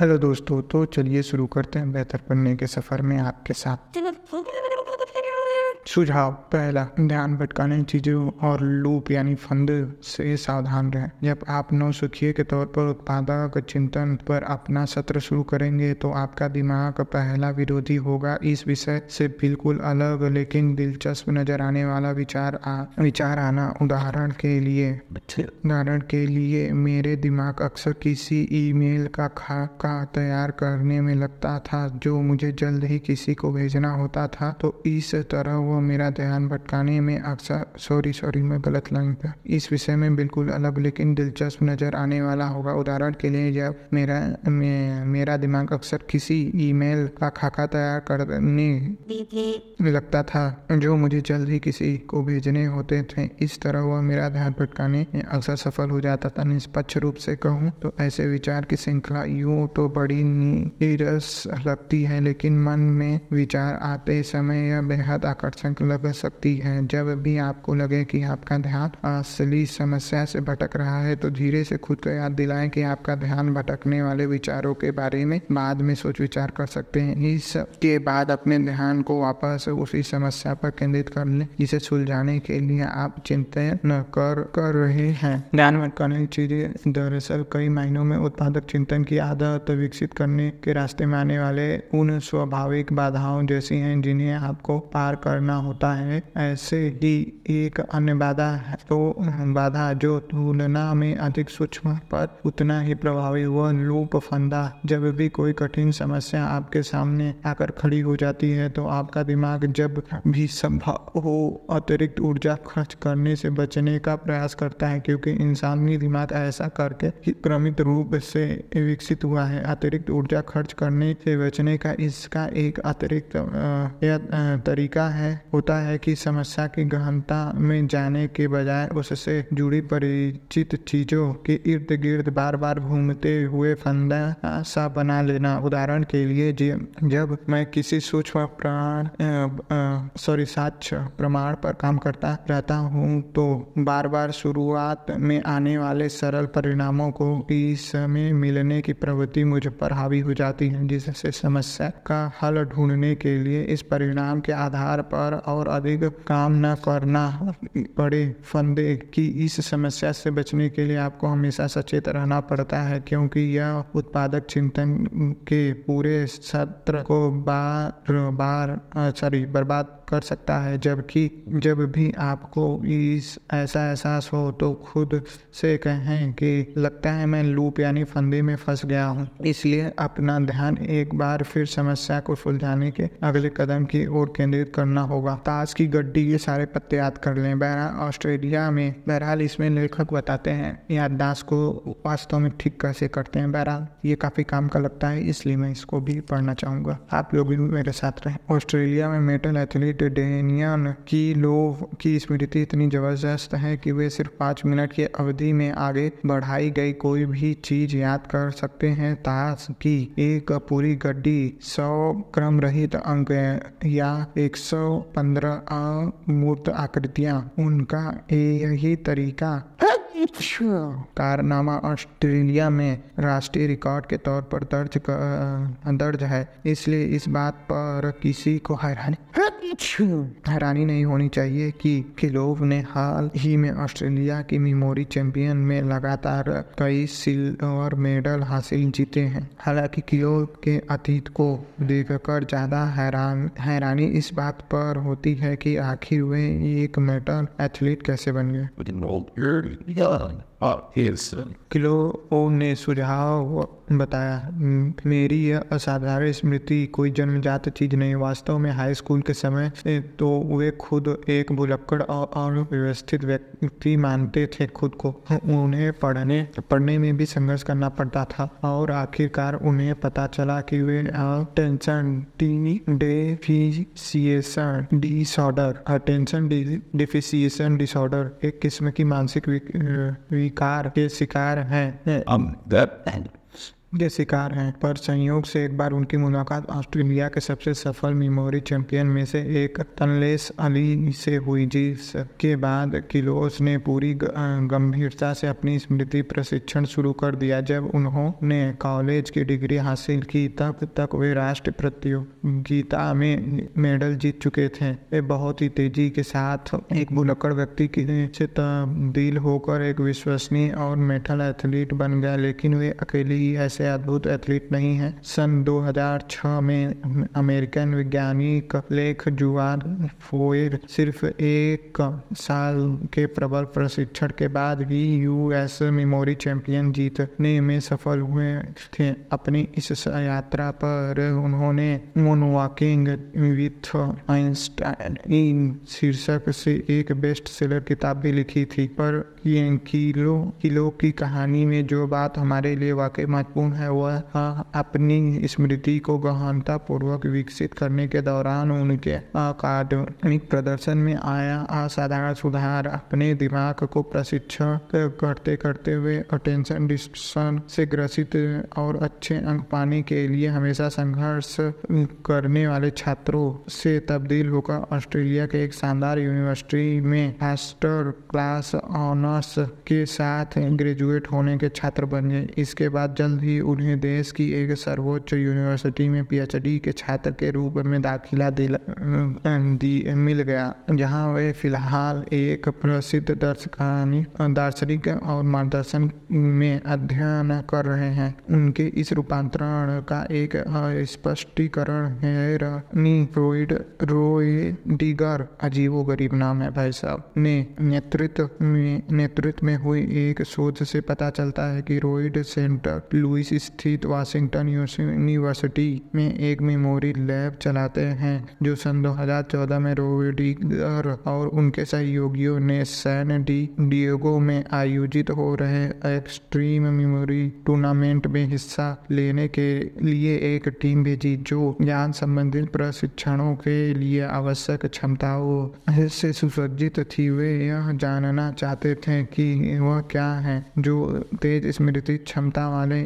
Hello दोस्तों तो चलिए शुरू करते हैं बेहतर बनने के सफ़र में आपके साथ। सुझाव पहला ध्यान भटकाने चीज़ों और लूप यानी फंद से सावधान रहें। जब आप नौ नौसुखिए के तौर पर उत्पादक चिंतन पर अपना सत्र शुरू करेंगे तो आपका दिमाग पहला विरोधी होगा। इस विषय से बिल्कुल अलग लेकिन दिलचस्प नज़र आने वाला विचार आ, विचार आना उदाहरण के लिए। उदाहरण के लिए मेरे दिमाग अक्सर किसी ईमेल का खाका तैयार करने में लगता था जो मुझे जल्द ही किसी को भेजना होता था। तो इस तरह वो मेरा ध्यान भटकाने में अक्सर सॉरी सॉरी मैं गलत लाइन था इस विषय में बिल्कुल अलग लेकिन दिलचस्प नज़र आने वाला होगा। उदाहरण के लिए जब मेरा मे, मेरा दिमाग अक्सर किसी ईमेल का खाका तैयार करने लगता था जो मुझे जल्द ही किसी को भेजने होते थे। इस तरह वह मेरा ध्यान भटकाने में अक्सर सफल हो जाता था। निष्पक्ष रूप से कहूँ तो ऐसे विचार की श्रृंखला यूँ तो बड़ी नीरस लगती है लेकिन मन में विचार आते समय यह बेहद आकर्षक आकर्षक लग सकती है। जब भी आपको लगे कि आपका ध्यान असली समस्या से भटक रहा है तो धीरे से खुद को याद दिलाएँ कि आपका ध्यान भटकने वाले विचारों के बारे में बाद में सोच विचार कर सकते हैं। इस के बाद अपने ध्यान को वापस उसी समस्या पर केंद्रित कर लें, जिसे सुलझाने के लिए आप चिंतन कर कर रहे हैं। ध्यान भटकाने चीज़ें, दरअसल कई महीनों में उत्पादक चिंतन की आदत विकसित करने के रास्ते में आने वाले उन स्वाभाविक बाधाओं जैसी हैं, जिन्हें आपको पार करना होता है। ऐसे ही एक अन्य बाधा है तो बाधा जो तुलना में अधिक सूक्ष्म पर उतना ही प्रभावी वह लूप फंदा, जब भी कोई कठिन समस्या आपके सामने आकर खड़ी हो जाती है तो आपका दिमाग जब भी संभव हो, अतिरिक्त ऊर्जा खर्च करने से बचने का प्रयास करता है, क्योंकि इंसानी दिमाग ऐसा करके क्रमित रूप से विकसित हुआ है। अतिरिक्त ऊर्जा खर्च करने से बचने का इसका एक अतिरिक्त तरीका है। होता है कि समस्या की गहनता में जाने के बजाय उससे जुड़ी परिचित चीज़ों के इर्द गिर्द बार बार घूमते हुए फंदा सा बना लेना। उदाहरण के लिए जब मैं किसी सूक्ष्म प्राण सॉरी साक्ष्य प्रमाण पर काम करता रहता हूँ तो बार बार शुरुआत में आने वाले सरल परिणामों को इस समय मिलने की प्रवृत्ति मुझ पर हावी हो जाती है, जिससे समस्या का हल ढूँढने के लिए इस परिणाम के आधार पर और अधिक काम न करना पड़े फंदे की इस समस्या से बचने के लिए आपको हमेशा सचेत रहना पड़ता है, क्योंकि यह उत्पादक चिंतन के पूरे सत्र को बार बार सॉरी, बर्बाद कर सकता है। जबकि जब भी आपको इस ऐसा एहसास हो तो खुद से कहें कि लगता है मैं लूप यानी फंदे में फंस गया हूँ। इसलिए अपना ध्यान एक बार फिर समस्या को सुलझाने के अगले कदम की ओर केंद्रित करना होगा। ताश की गड्डी, ये सारे पत्ते याद कर लें। बहरहाल ऑस्ट्रेलिया में बहरहाल इसमें लेखक बताते हैं। याददाश्त को वास्तव में ठीक कैसे करते हैं? बहरहाल, ये काफ़ी काम का लगता है, इसलिए मैं इसको भी पढ़ना चाहूँगा। आप लोग भी मेरे साथ रहें। ऑस्ट्रेलिया में मेटल एथलीट डेनियन की लोग की स्मृति इतनी ज़बरदस्त है कि वे सिर्फ़ पाँच मिनट की अवधि में आगे बढ़ाई गई। कोई भी चीज़ याद कर सकते हैं। ताश की एक पूरी गड्डी, सौ क्रम रहित अंक या एक सौ पंद्रह अमूर्त आकृतियाँ उनका यही तरीका। कारनामा ऑस्ट्रेलिया में राष्ट्रीय रिकॉर्ड के तौर पर दर्ज दर्ज है। इसलिए इस बात पर किसी को हैरानी हैरानी नहीं होनी चाहिए कि किलोव ने हाल ही में ऑस्ट्रेलिया की मेमोरी चैंपियन में लगातार कई सिल्वर मेडल हासिल जीते हैं। हालाँकि किलोव के अतीत को देखकर ज़्यादा हैरान हैरानी इस बात पर होती है कि आखिर वे एक मेडल एथलीट कैसे बन गए? किलो ने सुझाव बताया। मेरी यह असाधारण स्मृति कोई जन्मजात चीज़ नहीं। वास्तव में हाई स्कूल के समय तो वे खुद एक भुलक्कड़ और व्यवस्थित व्यक्ति मानते थे खुद को। उन्हें पढ़ने पढ़ने में भी संघर्ष करना पड़ता था और आखिरकार उन्हें पता चला कि वे tension deficiency disorder attention deficiency disorder एक किस्म की मानसिक विकार के शिकार हैं। Um, that के शिकार हैं, पर संयोग से एक बार उनकी मुलाकात ऑस्ट्रेलिया के सबसे सफल मेमोरी चैंपियन में से एक तनलेस अली से हुई, जिसके बाद किलोस ने पूरी गंभीरता से अपनी स्मृति प्रशिक्षण शुरू कर दिया। जब उन्होंने कॉलेज की डिग्री हासिल की, तब तक वे राष्ट्र प्रतियोगिता में मेडल जीत चुके थे। वे बहुत ही तेज़ी के साथ एक बुलक्कड़ व्यक्ति से तब्दील होकर एक विश्वसनीय और मेटल एथलीट बन गया लेकिन वे अकेले ही ऐसे अद्भुत एथलीट नहीं है। सन 2006 में अमेरिकन वैज्ञानिक लेख जुआर फोयर सिर्फ़ एक साल के प्रबल प्रशिक्षण के बाद भी यूएस मेमोरी चैंपियन जीतने में सफल हुए थे। अपनी इस यात्रा पर उन्होंने मून विथ आइंस्टाइन शीर्षक से एक बेस्ट सेलर किताब भी लिखी थी। पर किलो किलो की कहानी में जो बात हमारे लिए वाकई महत्वपूर्ण है, वह अपनी स्मृति को गहनता पूर्वक विकसित करने के दौरान उनके अकादमिक प्रदर्शन में आया। असाधारण सुधार अपने दिमाग को प्रशिक्षण करते करते हुए अटेंशन डिस्ट्रक्शन से ग्रसित और अच्छे अंक पाने के लिए हमेशा संघर्ष करने वाले छात्रों से तब्दील होकर ऑस्ट्रेलिया के एक शानदार यूनिवर्सिटी में मास्टर क्लास ऑनर्स के साथ ग्रेजुएट होने के छात्र बन। गए इसके बाद जल्द ही उन्हें देश की एक सर्वोच्च यूनिवर्सिटी में पीएचडी के छात्र के रूप में दाखिला दी, मिल गया, जहाँ वे फ़िलहाल एक प्रसिद्ध दर्शकानी, दार्शनिक और मार्गदर्शन में अध्ययन कर रहे हैं। उनके इस रूपांतरण का एक स्पष्टीकरण है रोए डिगर, अजीबो गरीब नाम है भाई साहब, ने नेतृत्व में नेतृत्व में हुई एक शोध से पता चलता है कि रोइड सेंटर, लुइस स्थित वाशिंगटन यूनिवर्सिटी में एक मेमोरी लैब चलाते हैं, जो सन 2014 में रोडिगर और उनके सहयोगियों ने सैन डी डिएगो में आयोजित हो रहे एक्सट्रीम मेमोरी टूर्नामेंट में हिस्सा लेने के लिए एक टीम भेजी, जो ज्ञान संबंधित प्रशिक्षणों के लिए आवश्यक क्षमताओं से सुसज्जित थी। वे यह जानना चाहते थे कि वह क्या है, जो तेज स्मृति क्षमता वाले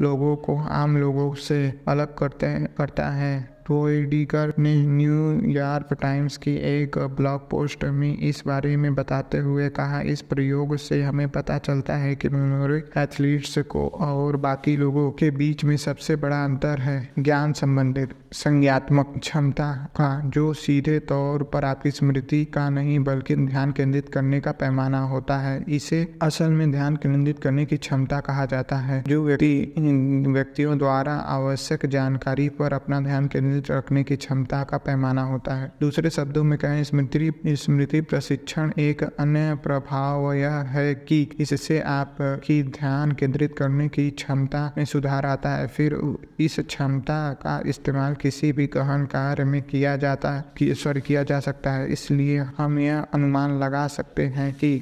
लोगों को आम लोगों से अलग करते करता है। रोइडिकर ने न्यूयॉर्क टाइम्स की एक ब्लॉग पोस्ट में इस बारे में बताते हुए कहा, इस प्रयोग से हमें पता चलता है कि मेमोरी एथलीट्स को और बाकी लोगों के बीच में सबसे बड़ा अंतर है ज्ञान संबंधित संज्ञात्मक क्षमता का, जो सीधे तौर पर आपकी स्मृति का नहीं, बल्कि ध्यान केंद्रित करने का पैमाना होता है। इसे असल में ध्यान केंद्रित करने की क्षमता कहा जाता है। जो व्यक्ति व्यक्तियों द्वारा आवश्यक जानकारी पर अपना ध्यान केंद्रित रखने की क्षमता का पैमाना होता है। दूसरे शब्दों में कहें स्मृति स्मृति प्रशिक्षण एक अन्य प्रभाव यह है कि इससे आप की ध्यान केंद्रित करने की क्षमता में सुधार आता है। फिर इस क्षमता का इस्तेमाल किसी भी गहन कार्य में किया जाता है कि सॉरी किया जा सकता है। इसलिए हम यह अनुमान लगा सकते हैं कि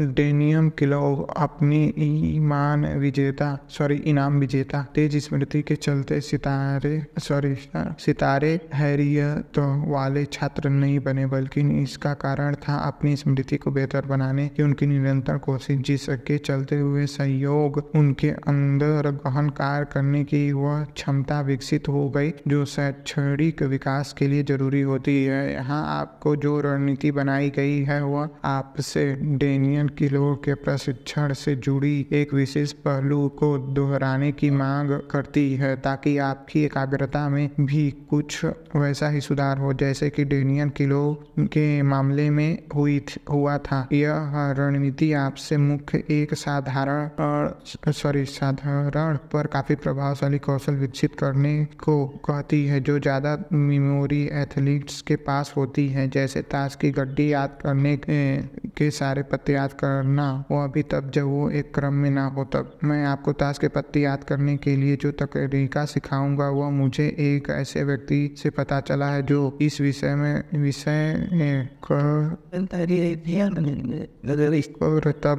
डेनियम किलो अपनी ईमान विजेता सॉरी इनाम विजेता तेज स्मृति के चलते सितारे सॉरी सितारे हैरियत वाले छात्र नहीं बने, बल्कि इसका कारण था अपनी स्मृति को बेहतर बनाने की, उनकी निरंतर कोशिश जिसके चलते हुए सहयोग, उनके अंदर गहन कार्य करने की वह क्षमता विकसित हो गई, जो शैक्षणिक विकास के लिए ज़रूरी होती है। यहाँ आपको जो रणनीति बनाई गई है, वह आपसे डेनियन किलो के प्रशिक्षण से जुड़ी एक विशेष पहलू को दोहराने की मांग करती है, ताकि आपकी एकाग्रता में भी कुछ वैसा ही सुधार हो जैसे कि डेनियन किलो के मामले में हुई हुआ था। यह रणनीति आपसे मुख्य एक साधारण सॉरी साधारण पर काफ़ी प्रभावशाली कौशल विकसित करने को कहती है जो ज़्यादा मेमोरी एथलीट्स के पास होती है जैसे ताश की गड्डी याद करने के, सारे पत्ते याद करना। वो अभी तब जब वो एक क्रम में ना हो तब मैं आपको ताश के पत्ते याद करने के लिए जो तरीका सिखाऊँगा वह मुझे एक ऐसे व्यक्ति से पता चला है जो इस विषय में, विषय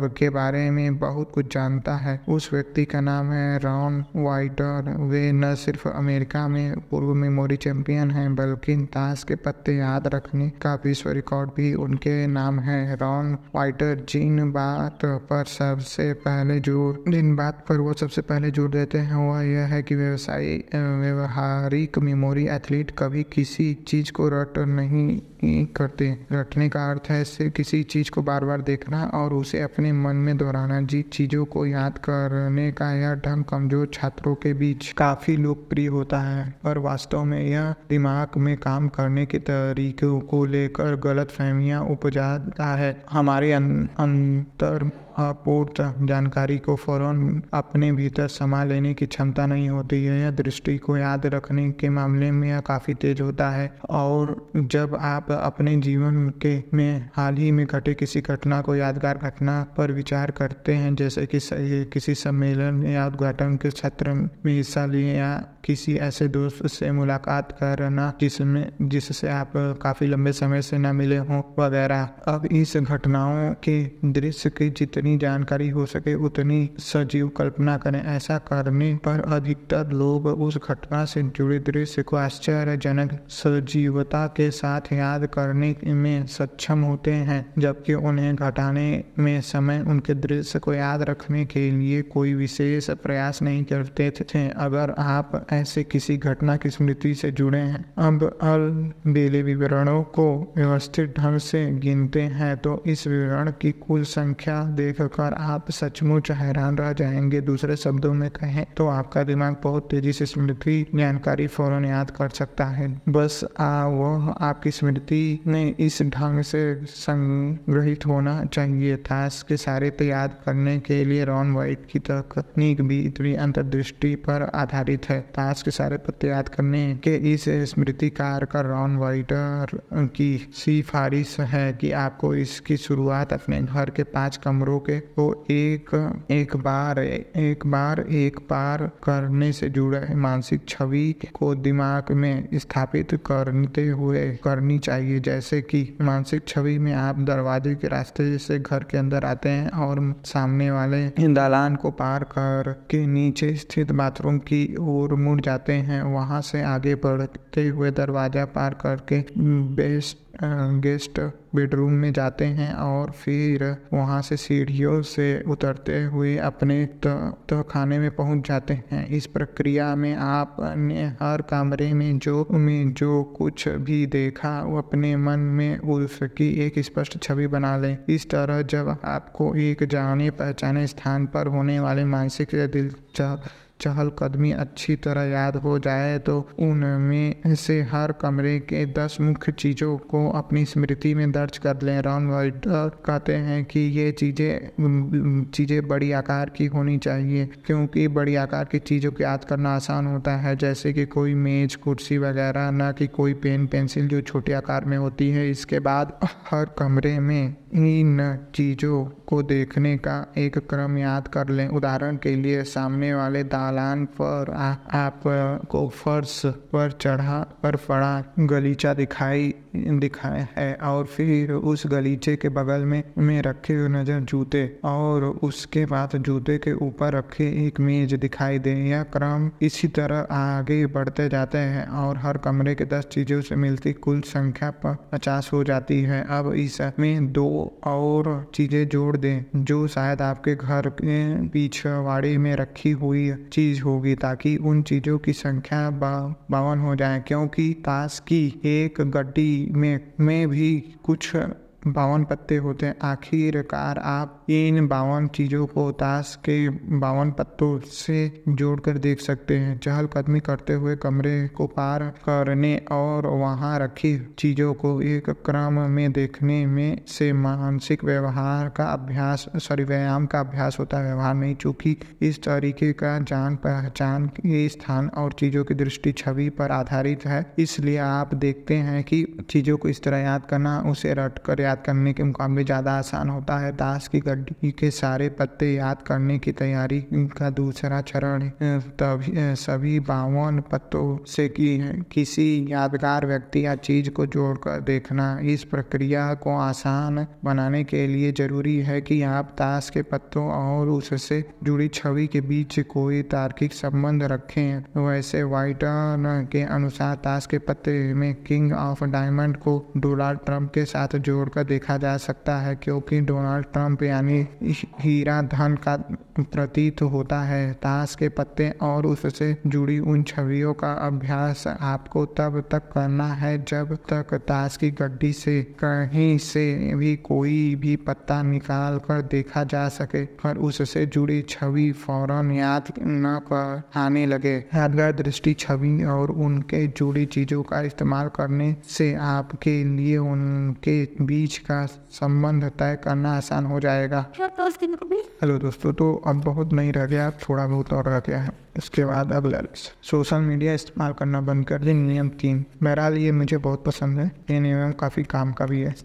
के बारे में बहुत कुछ जानता है। उस व्यक्ति का नाम है रॉन वाइटर। वे न सिर्फ़ अमेरिका में पूर्व मेमोरी चैंपियन हैं, बल्कि ताश के पत्ते याद रखने का विश्व रिकॉर्ड भी उनके नाम है। रॉन वाइटर जिन बात पर सबसे पहले ज़ोर, जिन बात पर वो सबसे पहले ज़ोर देते हैं, वह यह है कि व्यवसायी व्यवहारिक मेमोरी एथलीट कभी किसी चीज़ को रट नहीं करते रटने का अर्थ है सिर्फ़ किसी चीज़ को बार बार देखना और उसे अपने मन में दोहराना। जी चीज़ों को याद करने का यह ढंग कमज़ोर छात्रों के बीच काफ़ी लोकप्रिय होता है और वास्तव में यह दिमाग में काम करने के तरीकों को लेकर गलत फहमियाँ उपजाता है। हमारे अं-, अंतर अपूर्त जानकारी को फ़ौरन अपने भीतर समा लेने की क्षमता नहीं होती है। यह दृष्टि को याद रखने के मामले में यह काफ़ी तेज होता है और जब आप अपने जीवन के में हाल ही में घटे किसी घटना को यादगार घटना पर विचार करते हैं, जैसे कि किसी सम्मेलन या उद्घाटन के क्षेत्र में हिस्सा लिए या किसी ऐसे दोस्त से मुलाकात करना जिसमें, जिससे आप काफ़ी लंबे समय से न मिले हों वगैरह। अब इस घटनाओं के दृश्य की जितनी जानकारी हो सके उतनी सजीव कल्पना करें। ऐसा करने पर अधिकतर लोग उस घटना से जुड़े दृश्य को आश्चर्यजनक सजीवता के साथ याद करने में सक्षम होते हैं, जबकि उन्हें घटाने में समय उनके दृश्य को याद रखने के लिए कोई विशेष प्रयास नहीं करते थे। अगर आप ऐसे किसी घटना की स्मृति से जुड़े हैं, अब अल बेले विवरणों को व्यवस्थित ढंग से गिनते हैं तो इस विवरण की कुल संख्या देखकर आप सचमुच हैरान रह जाएँगे। दूसरे शब्दों में कहें तो आपका दिमाग बहुत तेज़ी से स्मृति जानकारी फ़ौरन याद कर सकता है। बस आ, वह आपकी स्मृति ने इस ढंग से संग्रहित होना चाहिए। ताश के सारे तो याद करने के लिए रॉन वाइट की तकनीक भी इतनी अंतर्दृष्टि पर आधारित है। ताश के सारे पत्ते याद करने के इस स्मृति कार का रॉन वाइटर की सिफारिश है कि आपको इसकी शुरुआत अपने घर के पाँच कमरों के को एक एक बार एक बार एक बार करने से जुड़े मानसिक छवि को दिमाग में स्थापित करते हुए करनी चाहिए। जैसे कि मानसिक छवि में आप दरवाजे के रास्ते से घर के अंदर आते हैं और सामने वाले दालान को पार कर के नीचे स्थित बाथरूम की ओर मुड़ जाते हैं। वहाँ से आगे बढ़ते हुए दरवाज़ा पार करके बेस्ट गेस्ट बेडरूम में जाते हैं और फिर वहाँ से सीढ़ियों से उतरते हुए अपने तो खाने में पहुँच जाते हैं। इस प्रक्रिया में आप अन्य हर कमरे में जो में जो कुछ भी देखा, वो अपने मन में उसकी एक स्पष्ट छवि बना लें। इस तरह जब आपको एक जाने पहचाने स्थान पर होने वाले मानसिक दिलचस्प चहलकदमी अच्छी तरह याद हो जाए तो उनमें से हर कमरे के दस मुख्य चीज़ों को अपनी स्मृति में दर्ज कर लें। रॉन वाइटर कहते हैं कि ये चीज़ें चीज़ें बड़ी आकार की होनी चाहिए, क्योंकि बड़ी आकार की चीज़ों को याद करना आसान होता है, जैसे कि कोई मेज, कुर्सी वगैरह, ना कि कोई पेन, पेंसिल जो छोटे आकार में होती है। इसके बाद हर कमरे में इन चीज़ों को देखने का एक क्रम याद कर लें। उदाहरण के लिए सामने वाले दालान पर आ, आप को फर्श पर चढ़ा पर पड़ा गलीचा दिखाई दिखाया है और फिर उस गलीचे के बगल में में रखे हुए नज़र जूते और उसके बाद जूते के ऊपर रखे एक मेज दिखाई दे। यह क्रम इसी तरह आगे बढ़ते जाते हैं और हर कमरे के दस चीज़ों से मिलती कुल संख्या पचास हो जाती है। अब इसमें दो और चीज़ें जोड़ दें, जो शायद आपके घर के पीछे वाड़ी में रखी हुई चीज़ होगी, ताकि उन चीज़ों की संख्या बावन हो जाए। क्योंकि ताश की एक गड्डी में में भी कुछ बावन पत्ते होते हैं। आखिरकार आप इन बावन चीज़ों को ताश के बावन पत्तों से जोड़कर देख सकते हैं। चहल चहलकदमी करते हुए कमरे को पार करने और वहाँ रखी चीज़ों को एक क्रम में देखने में से मानसिक व्यवहार का अभ्यास, सॉरी, व्यायाम का अभ्यास होता है। व्यवहार नहीं, चूँकि इस तरीके का जान पहचान के स्थान और चीज़ों की दृष्टि छवि पर आधारित है। इसलिए आप देखते हैं कि चीज़ों को इस तरह याद करना, उसे रट कर याद करने के मुकाबले ज़्यादा आसान होता है। ताश की गड्डी के सारे पत्ते याद करने की तैयारी का दूसरा चरण सभी बावन पत्तों से की किसी यादगार व्यक्ति या चीज़ को जोड़कर देखना इस प्रक्रिया को आसान बनाने के लिए ज़रूरी है कि आप ताश के पत्तों और उससे जुड़ी छवि के बीच कोई तार्किक संबंध रखें। वैसे वाइटन के अनुसार ताश के पत्ते में किंग ऑफ़ डायमंड को डोनाल्ड ट्रंप के साथ जोड़कर देखा जा सकता है क्योंकि डोनाल्ड ट्रंप यानी हीरा धन का प्रतीत होता है। ताश के पत्ते और उससे जुड़ी उन छवियों का अभ्यास आपको तब तक करना है जब तक ताश की गड्डी से कहीं से भी कोई भी पत्ता निकाल कर देखा जा सके पर उससे जुड़ी छवि फ़ौरन याद न कर आने लगे। यादगार दृष्टि छवि और उनके जुड़ी चीज़ों का इस्तेमाल करने से आपके लिए उनके बीच का संबंध तय करना आसान हो जाएगा। हेलो दोस्तों तो अब बहुत नहीं रह गया, अब थोड़ा बहुत और रह गया है। इसके बाद अब लिस्ट सोशल मीडिया इस्तेमाल करना बंद कर दें, नियम तीन। बहरहाल ये मुझे बहुत पसंद है। ये नियम काफ़ी काम का भी है।